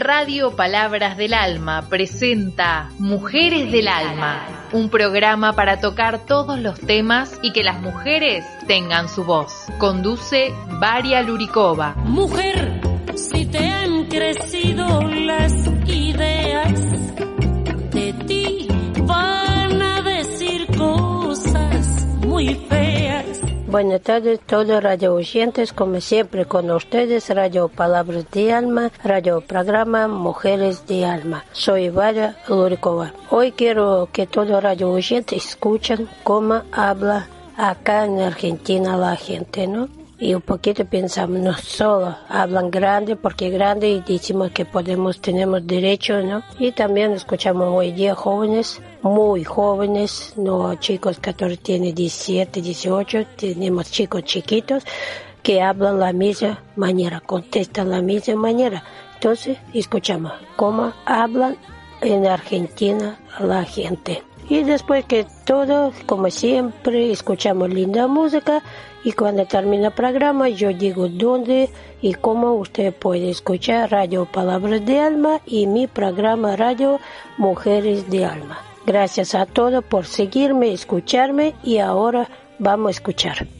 Radio Palabras del Alma presenta Mujeres del Alma, un programa para tocar todos los temas y que las mujeres tengan su voz. Conduce Varia Luricova. Mujer, si te han crecido las ideas, de ti van a decir cosas muy feas. Buenas tardes, todos radio oyentes, como siempre con ustedes, Radio Palabras de Alma, Radio Programa Mujeres de Alma. Soy Varia Lurikova. Hoy quiero que todos radio oyentes escuchen cómo habla acá en Argentina la gente, ¿no? Y un poquito pensamos, no solo hablan grande porque grande y decimos que podemos, tenemos derecho, ¿no? Y también escuchamos hoy día jóvenes, muy jóvenes, no chicos que tienen 17, 18, tenemos chicos chiquitos que hablan la misma manera, contestan la misma manera. Entonces, escuchamos cómo hablan en Argentina la gente. Y después que todo, como siempre, escuchamos linda música y cuando termina el programa yo digo dónde y cómo usted puede escuchar Radio Palabras de Alma y mi programa Radio Mujeres de Alma. Gracias a todos por seguirme, escucharme y ahora vamos a escuchar.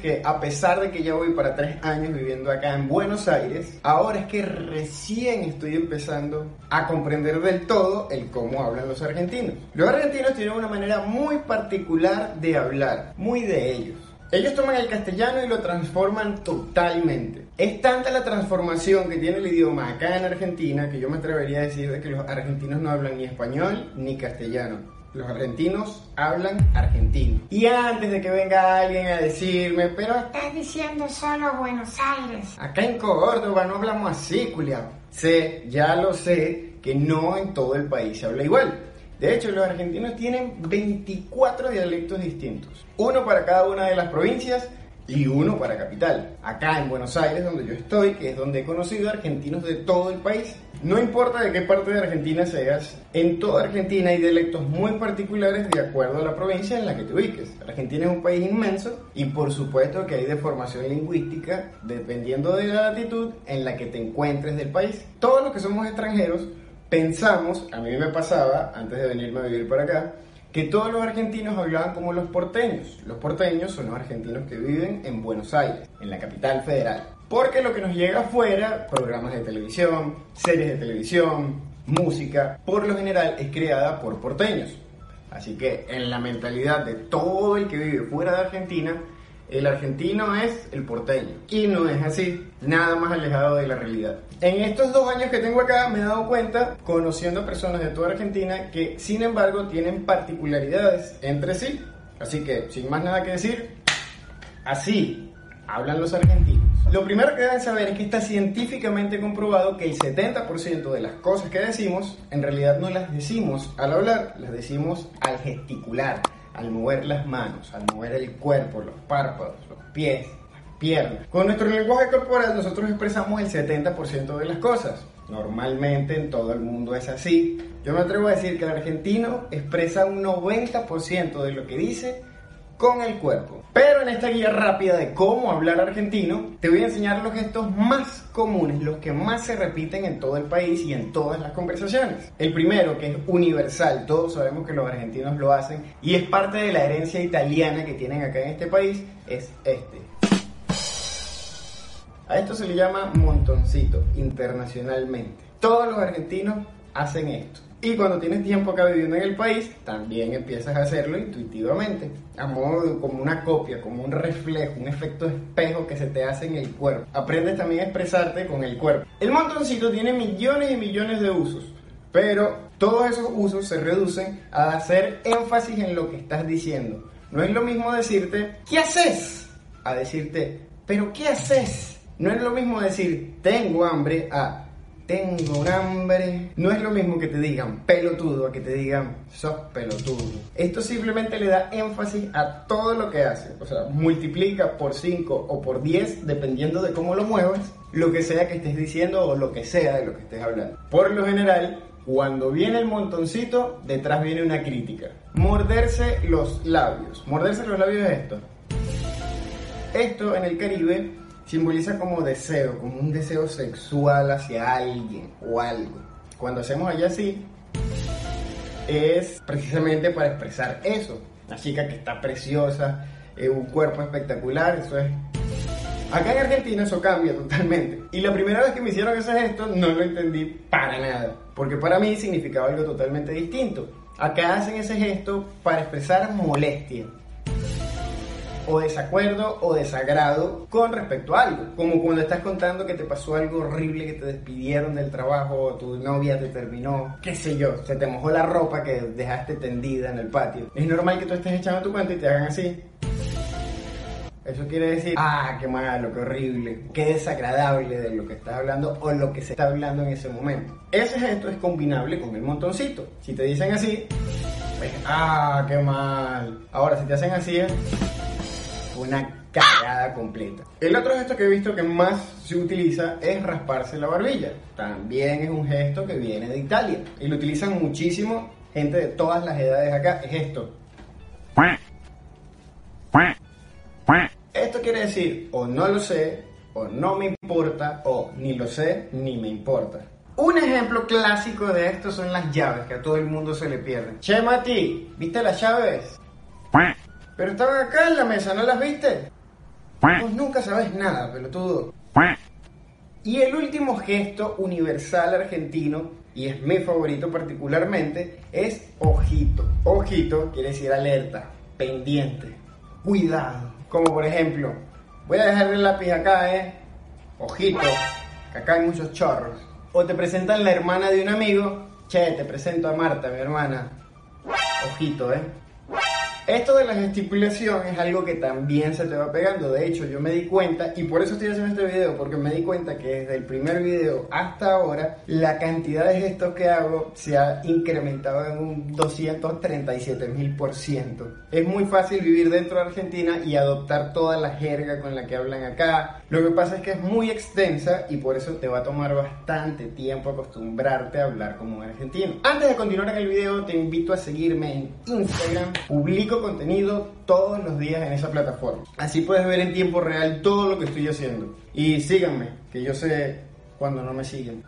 que a pesar de que ya voy para tres años viviendo acá en Buenos Aires, ahora es que recién estoy empezando a comprender del todo el cómo hablan los argentinos. Los argentinos tienen una manera muy particular de hablar, muy de ellos. Ellos toman el castellano y lo transforman totalmente. Es tanta la transformación que tiene el idioma acá en Argentina que yo me atrevería a decir de que los argentinos no hablan ni español ni castellano. Los argentinos hablan argentino. Y antes de que venga alguien a decirme, pero estás diciendo solo Buenos Aires. Acá en Córdoba no hablamos así, culiao. Sé, ya lo sé, que no en todo el país se habla igual. De hecho, los argentinos tienen 24 dialectos distintos, uno para cada una de las provincias y uno para capital. Acá en Buenos Aires, donde yo estoy, que es donde he conocido argentinos de todo el país. No importa de qué parte de Argentina seas, en toda Argentina hay dialectos muy particulares de acuerdo a la provincia en la que te ubiques. Argentina es un país inmenso y por supuesto que hay deformación lingüística dependiendo de la latitud en la que te encuentres del país. Todos los que somos extranjeros pensamos, a mí me pasaba antes de venirme a vivir para acá, que todos los argentinos hablaban como los porteños. Los porteños son los argentinos que viven en Buenos Aires, en la capital federal. Porque lo que nos llega afuera, programas de televisión, series de televisión, música, por lo general es creada por porteños. Así que en la mentalidad de todo el que vive fuera de Argentina, el argentino es el porteño. Y no es así, nada más alejado de la realidad. En estos dos años que tengo acá me he dado cuenta, conociendo personas de toda Argentina, que sin embargo tienen particularidades entre sí. Así que, sin más nada que decir, así hablan los argentinos. Lo primero que deben saber es que está científicamente comprobado que el 70% de las cosas que decimos, en realidad no las decimos al hablar, las decimos al gesticular al mover las manos, al mover el cuerpo, los párpados, los pies, las piernas. Con nuestro lenguaje corporal nosotros expresamos el 70% de las cosas. Normalmente en todo el mundo es así. Yo me atrevo a decir que el argentino expresa un 90% de lo que dice con el cuerpo. Pero en esta guía rápida de cómo hablar argentino, te voy a enseñar los gestos más comunes, los que más se repiten en todo el país y en todas las conversaciones. El primero, que es universal, todos sabemos que los argentinos lo hacen y es parte de la herencia italiana que tienen acá en este país, es este. A esto se le llama montoncito internacionalmente. Todos los argentinos hacen esto. Y cuando tienes tiempo acá viviendo en el país, también empiezas a hacerlo intuitivamente, a modo como una copia, como un reflejo, un efecto espejo que se te hace en el cuerpo. Aprendes también a expresarte con el cuerpo. El montoncito tiene millones y millones de usos, pero todos esos usos se reducen a hacer énfasis en lo que estás diciendo. No es lo mismo decirte, ¿qué haces? A decirte, ¿pero qué haces? No es lo mismo decir, tengo hambre, a tengo un hambre. No es lo mismo que te digan pelotudo a que te digan sos pelotudo. Esto simplemente le da énfasis a todo lo que hace. O sea, multiplica por 5 o por 10, dependiendo de cómo lo muevas, lo que sea que estés diciendo o lo que sea de lo que estés hablando. Por lo general, cuando viene el montoncito, detrás viene una crítica. Morderse los labios. Morderse los labios es esto. Esto en el Caribe simboliza como deseo, como un deseo sexual hacia alguien o algo. Cuando hacemos allá así, es precisamente para expresar eso. Una chica que está preciosa, eh, un cuerpo espectacular, eso es... Acá en Argentina eso cambia totalmente. Y la primera vez que me hicieron ese gesto no lo entendí para nada, porque para mí significaba algo totalmente distinto. Acá hacen ese gesto para expresar molestia, o desacuerdo o desagrado con respecto a algo. Como cuando estás contando que te pasó algo horrible, que te despidieron del trabajo, tu novia te terminó, qué sé yo, se te mojó la ropa que dejaste tendida en el patio. Es normal que tú estés echando tu cuenta y te hagan así. Eso quiere decir, ah, qué malo, qué horrible, qué desagradable de lo que estás hablando o lo que se está hablando en ese momento. Ese gesto es combinable con el montoncito. Si te dicen así, pues, ah, qué mal. Ahora, si te hacen así, una cagada completa. El otro gesto que he visto que más se utiliza es rasparse la barbilla. También es un gesto que viene de Italia y lo utilizan muchísimo gente de todas las edades acá. Es esto. Esto quiere decir o no lo sé, o no me importa, o ni lo sé, ni me importa. Un ejemplo clásico de esto son las llaves, que a todo el mundo se le pierden. Che, Mati, ¿viste las llaves? Pero estaban acá en la mesa, ¿no las viste? Vos nunca sabes nada, pelotudo. Y el último gesto universal argentino, y es mi favorito particularmente, es ojito. Ojito quiere decir alerta, pendiente, cuidado. Como por ejemplo, voy a dejar el lápiz acá, ¿eh? Ojito, que acá hay muchos chorros. O te presentan la hermana de un amigo, che, te presento a Marta, mi hermana. Ojito, ¿eh? Esto de la gesticulación es algo que también se te va pegando. De hecho, yo me di cuenta, y por eso estoy haciendo este video, porque me di cuenta que desde el primer video hasta ahora, la cantidad de gestos que hago se ha incrementado en un 237 mil por ciento. Es muy fácil vivir dentro de Argentina y adoptar toda la jerga con la que hablan acá. Lo que pasa es que es muy extensa y por eso te va a tomar bastante tiempo acostumbrarte a hablar como un argentino. Antes de continuar en el video, te invito a seguirme en Instagram. Publico contenido todos los días en esa plataforma. Así puedes ver en tiempo real todo lo que estoy haciendo. Y síganme, que yo sé cuando no me siguen.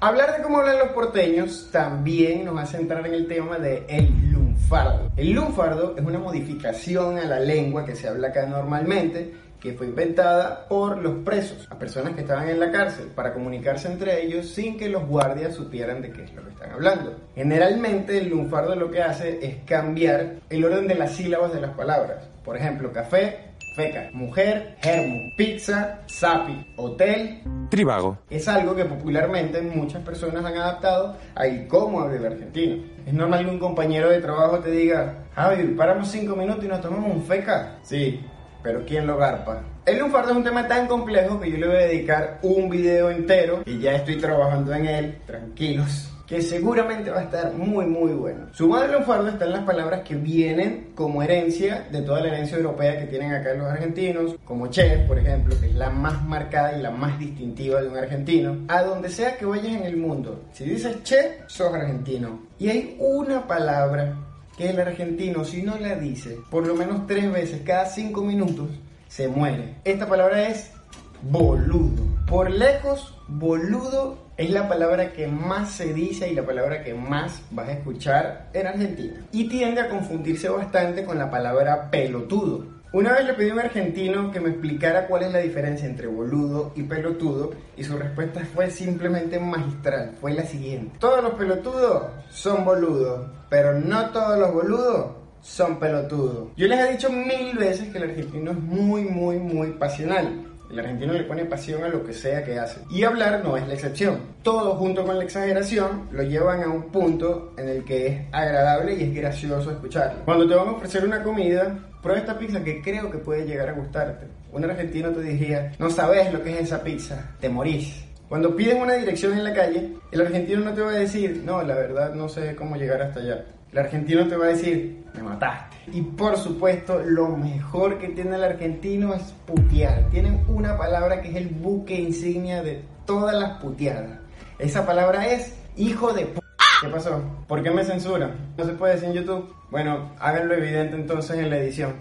Hablar de cómo hablan los porteños también nos hace entrar en el tema de el lunfardo. El lunfardo es una modificación a la lengua que se habla acá normalmente que fue inventada por los presos, a personas que estaban en la cárcel, para comunicarse entre ellos sin que los guardias supieran de qué es lo que están hablando. Generalmente el lunfardo lo que hace es cambiar el orden de las sílabas de las palabras. Por ejemplo, café, feca, mujer, germo, pizza, sapi, hotel, Tribago. es algo que popularmente muchas personas han adaptado al cómo habla el argentino. Es normal que un compañero de trabajo te diga, Javi, paramos cinco minutos y nos tomamos un feca. Sí, pero ¿quién lo garpa? El lunfardo es un tema tan complejo que yo le voy a dedicar un video entero y ya estoy trabajando en él, tranquilos que seguramente va a estar muy muy bueno. Su madre lunfardo está en las palabras que vienen como herencia de toda la herencia europea que tienen acá los argentinos, como che, por ejemplo, que es la más marcada y la más distintiva de un argentino. A donde sea que vayas en el mundo, si dices che, sos argentino. Y hay una palabra el argentino, si no la dice por lo menos tres veces cada cinco minutos, se muere. Esta palabra es boludo. Por lejos, boludo es la palabra que más se dice y la palabra que más vas a escuchar en Argentina. Y tiende a confundirse bastante con la palabra pelotudo. Una vez le pedí a un argentino que me explicara cuál es la diferencia entre boludo y pelotudo y su respuesta fue simplemente magistral. Fue la siguiente. Todos los pelotudos son boludos, pero no todos los boludos son pelotudos. Yo les he dicho mil veces que el argentino es muy, muy, muy pasional. El argentino le pone pasión a lo que sea que hace. Y hablar no es la excepción. Todo junto con la exageración lo llevan a un punto en el que es agradable y es gracioso escucharlo. Cuando te van a ofrecer una comida, prueba esta pizza que creo que puede llegar a gustarte. Un argentino te diría, no sabes lo que es esa pizza, te morís. Cuando piden una dirección en la calle, el argentino no te va a decir, no, la verdad no sé cómo llegar hasta allá. El argentino te va a decir, me mataste. Y por supuesto, lo mejor que tiene el argentino es putear. Tienen una palabra que es el buque insignia de todas las puteadas. Esa palabra es hijo de p. ¿Qué pasó? ¿Por qué me censuran? ¿No se puede decir en YouTube? Bueno, háganlo evidente entonces en la edición.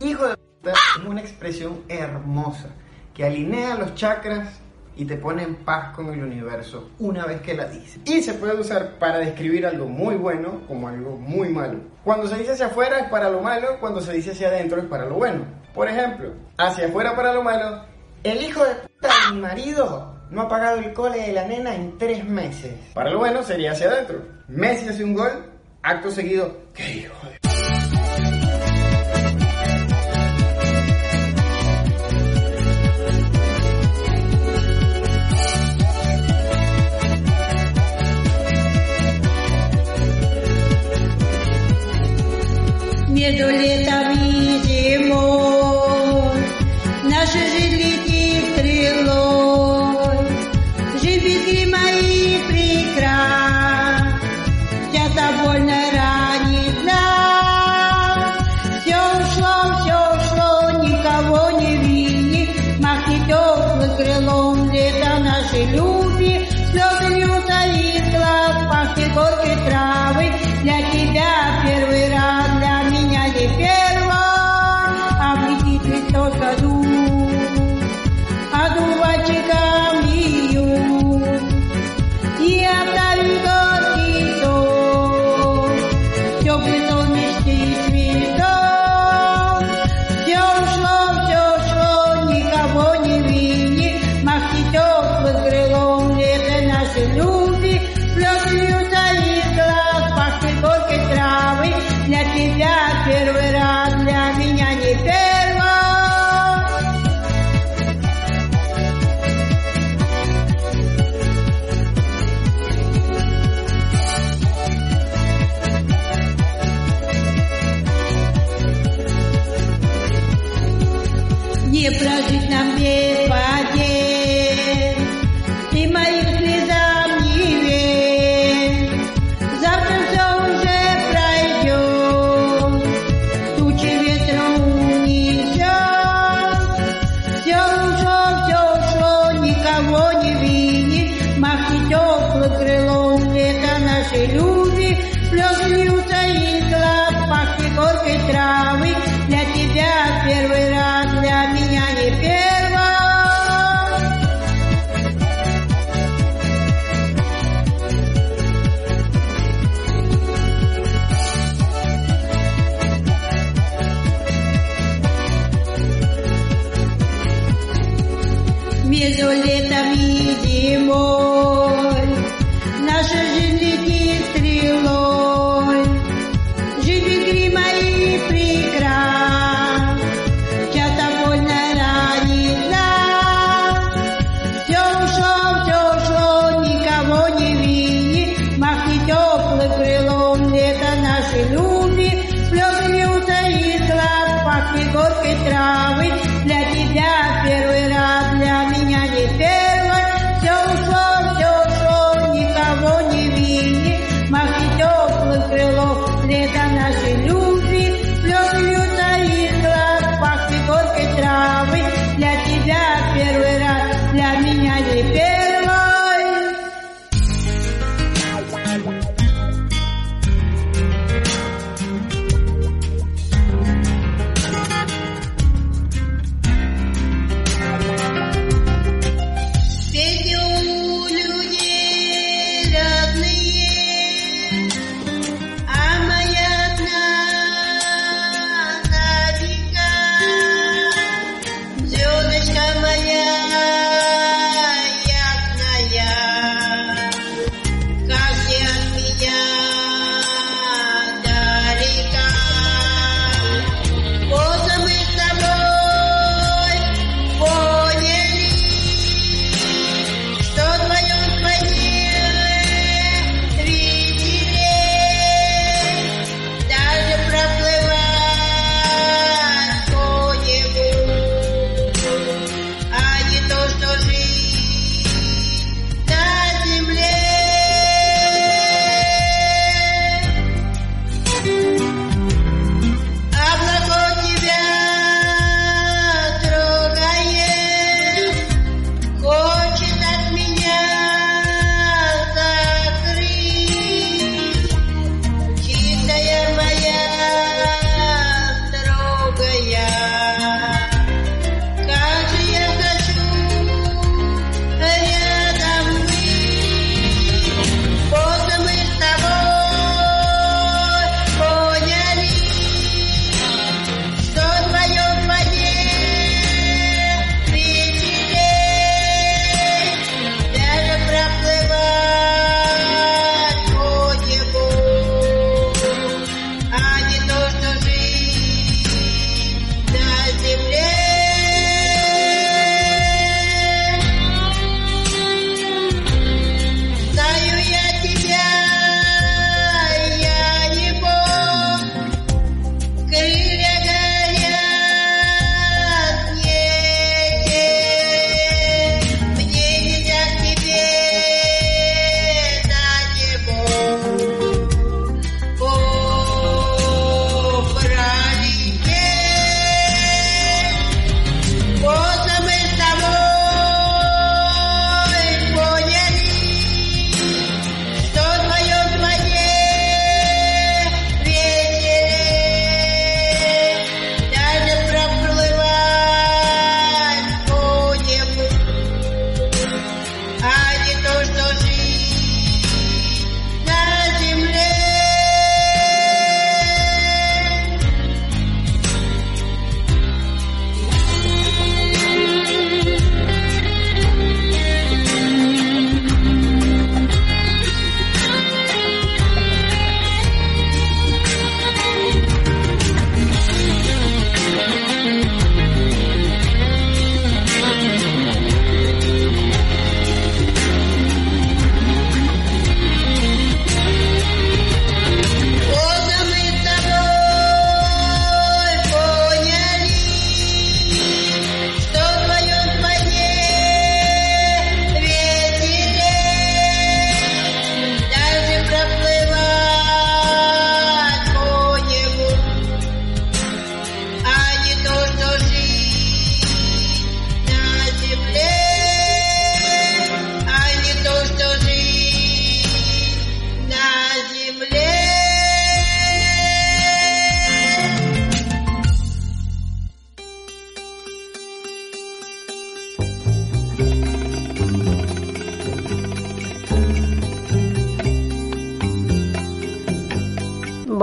Hijo de p es una expresión hermosa que alinea los chakras y te pone en paz con el universo una vez que la dices. Y se puede usar para describir algo muy bueno como algo muy malo. Cuando se dice hacia afuera es para lo malo, cuando se dice hacia adentro es para lo bueno. Por ejemplo, hacia afuera para lo malo, el hijo de puta mi marido no ha pagado el cole de la nena en tres meses. Para lo bueno sería hacia adentro. Messi hace un gol, acto seguido, qué hijo de doleta mía. désolé, t'as mis des mots. La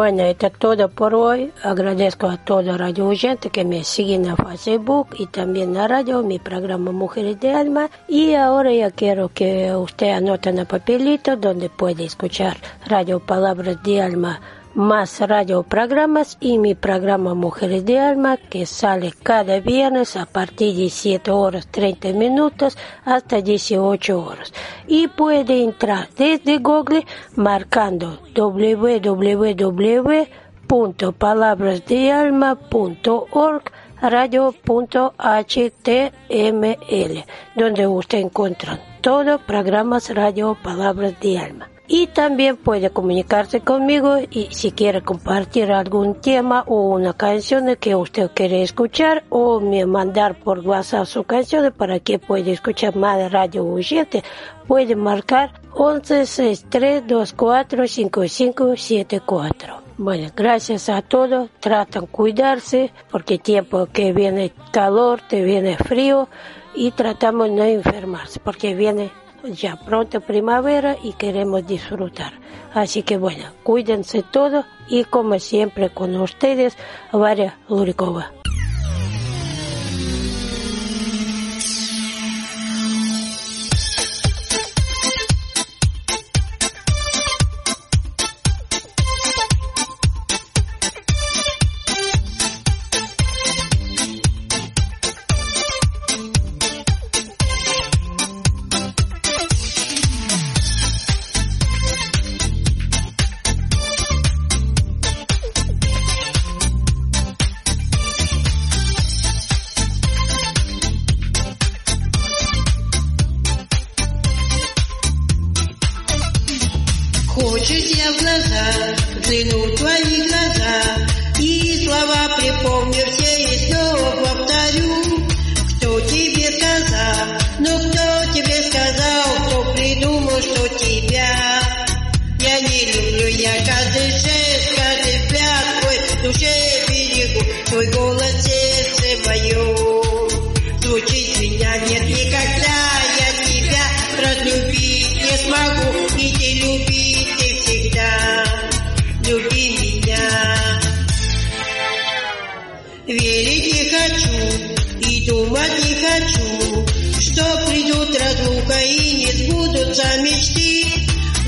Bueno, esto es todo por hoy. Agradezco a todos radio oyentes que me siguen en Facebook y también en radio, mi programa Mujeres de Alma. Y ahora ya quiero que usted anoten a papelito donde puede escuchar Radio Palabras de Alma más radioprogramas y mi programa Mujeres de Alma que sale cada viernes a partir de 7 horas 30 minutos hasta 18 horas. Y puede entrar desde Google marcando www.palabrasdealma.org radio.html donde usted encuentra todos programas Radio Palabras de Alma y también puede comunicarse conmigo y si quiere compartir algún tema o una canción que usted quiere escuchar o me mandar por WhatsApp su canción para que pueda escuchar más radio oyente puede marcar 1163245574 bueno, gracias a todos, tratan cuidarse porque tiempo que viene calor, te viene frío y tratamos no enfermarse porque viene ya pronto primavera y queremos disfrutar. Así que bueno, cuídense todos y como siempre con ustedes, Varia Lurikova. Хочешь я в глаза, взгляну в твои глаза, И слова припомню все и снова повторю.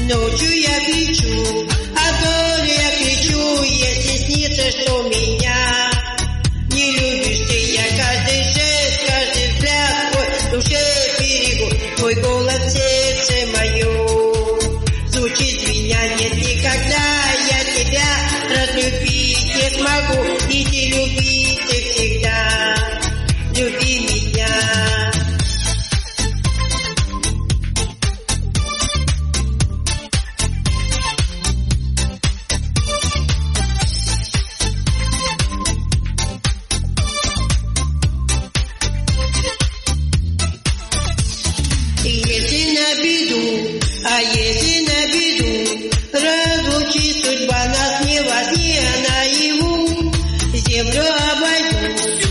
Ночью я кричу, а горе я кричу, если снится, что меня 这辈子